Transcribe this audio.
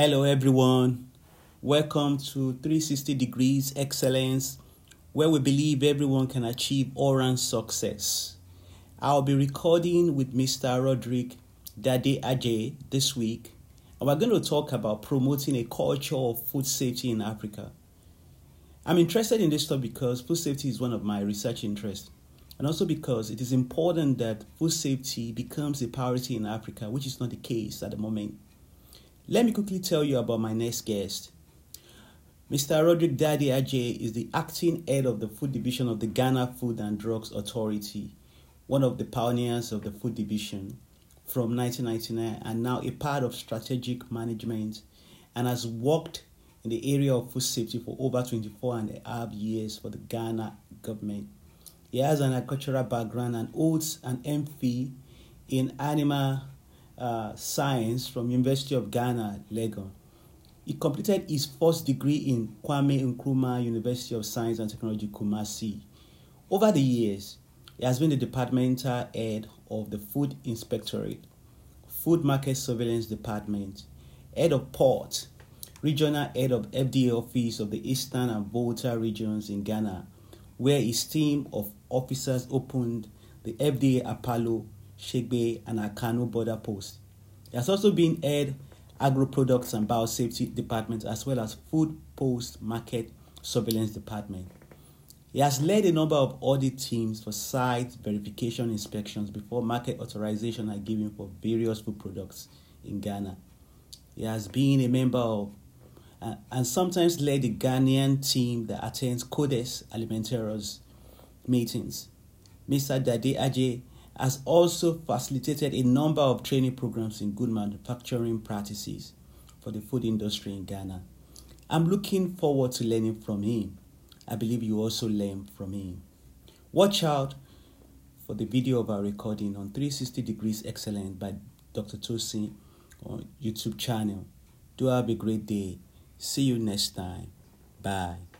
Hello, everyone. Welcome to 360 Degrees Excellence, where we believe everyone can achieve round success. I'll be recording with Mr. Roderick Daddey-Adjei this week, and we're going to talk about promoting a culture of food safety in Africa. I'm interested in this topic because food safety is one of my research interests, and also because it is important that food safety becomes a priority in Africa, which is not the case at the moment. Let me quickly tell you about my next guest. Mr. Roderick Daddey-Adjei is the acting head of the food division of the Ghana Food and Drugs Authority, one of the pioneers of the food division from 1999 and now a part of strategic management and has worked in the area of food safety for over 24 and a half years for the Ghana government. He has an agricultural background and holds an MPhil in animal uh, science from University of Ghana, Legon. He completed his first degree in Kwame Nkrumah University of Science and Technology, Kumasi. Over the years, he has been the departmental head of the Food Inspectorate, Food Market Surveillance Department, head of Port, regional head of FDA office of the Eastern and Volta regions in Ghana, where his team of officers opened the FDA Aflao, Shegbe, and Akanu border post. He has also been head agro products and biosafety department as well as food post market surveillance department. He has led a number of audit teams for site verification inspections before market authorization are given for various food products in Ghana. He has been a member of uh, and sometimes led the Ghanaian team that attends Codex Alimentarius meetings. Mr. Daddey-Adjei has also facilitated a number of training programs in good manufacturing practices for the food industry in Ghana. I'm looking forward to learning from him. I believe you also learn from him. Watch out for the video of our recording on 360 Degrees Excellence by Dr. Tosin on YouTube channel. Do have a great day. See you next time. Bye.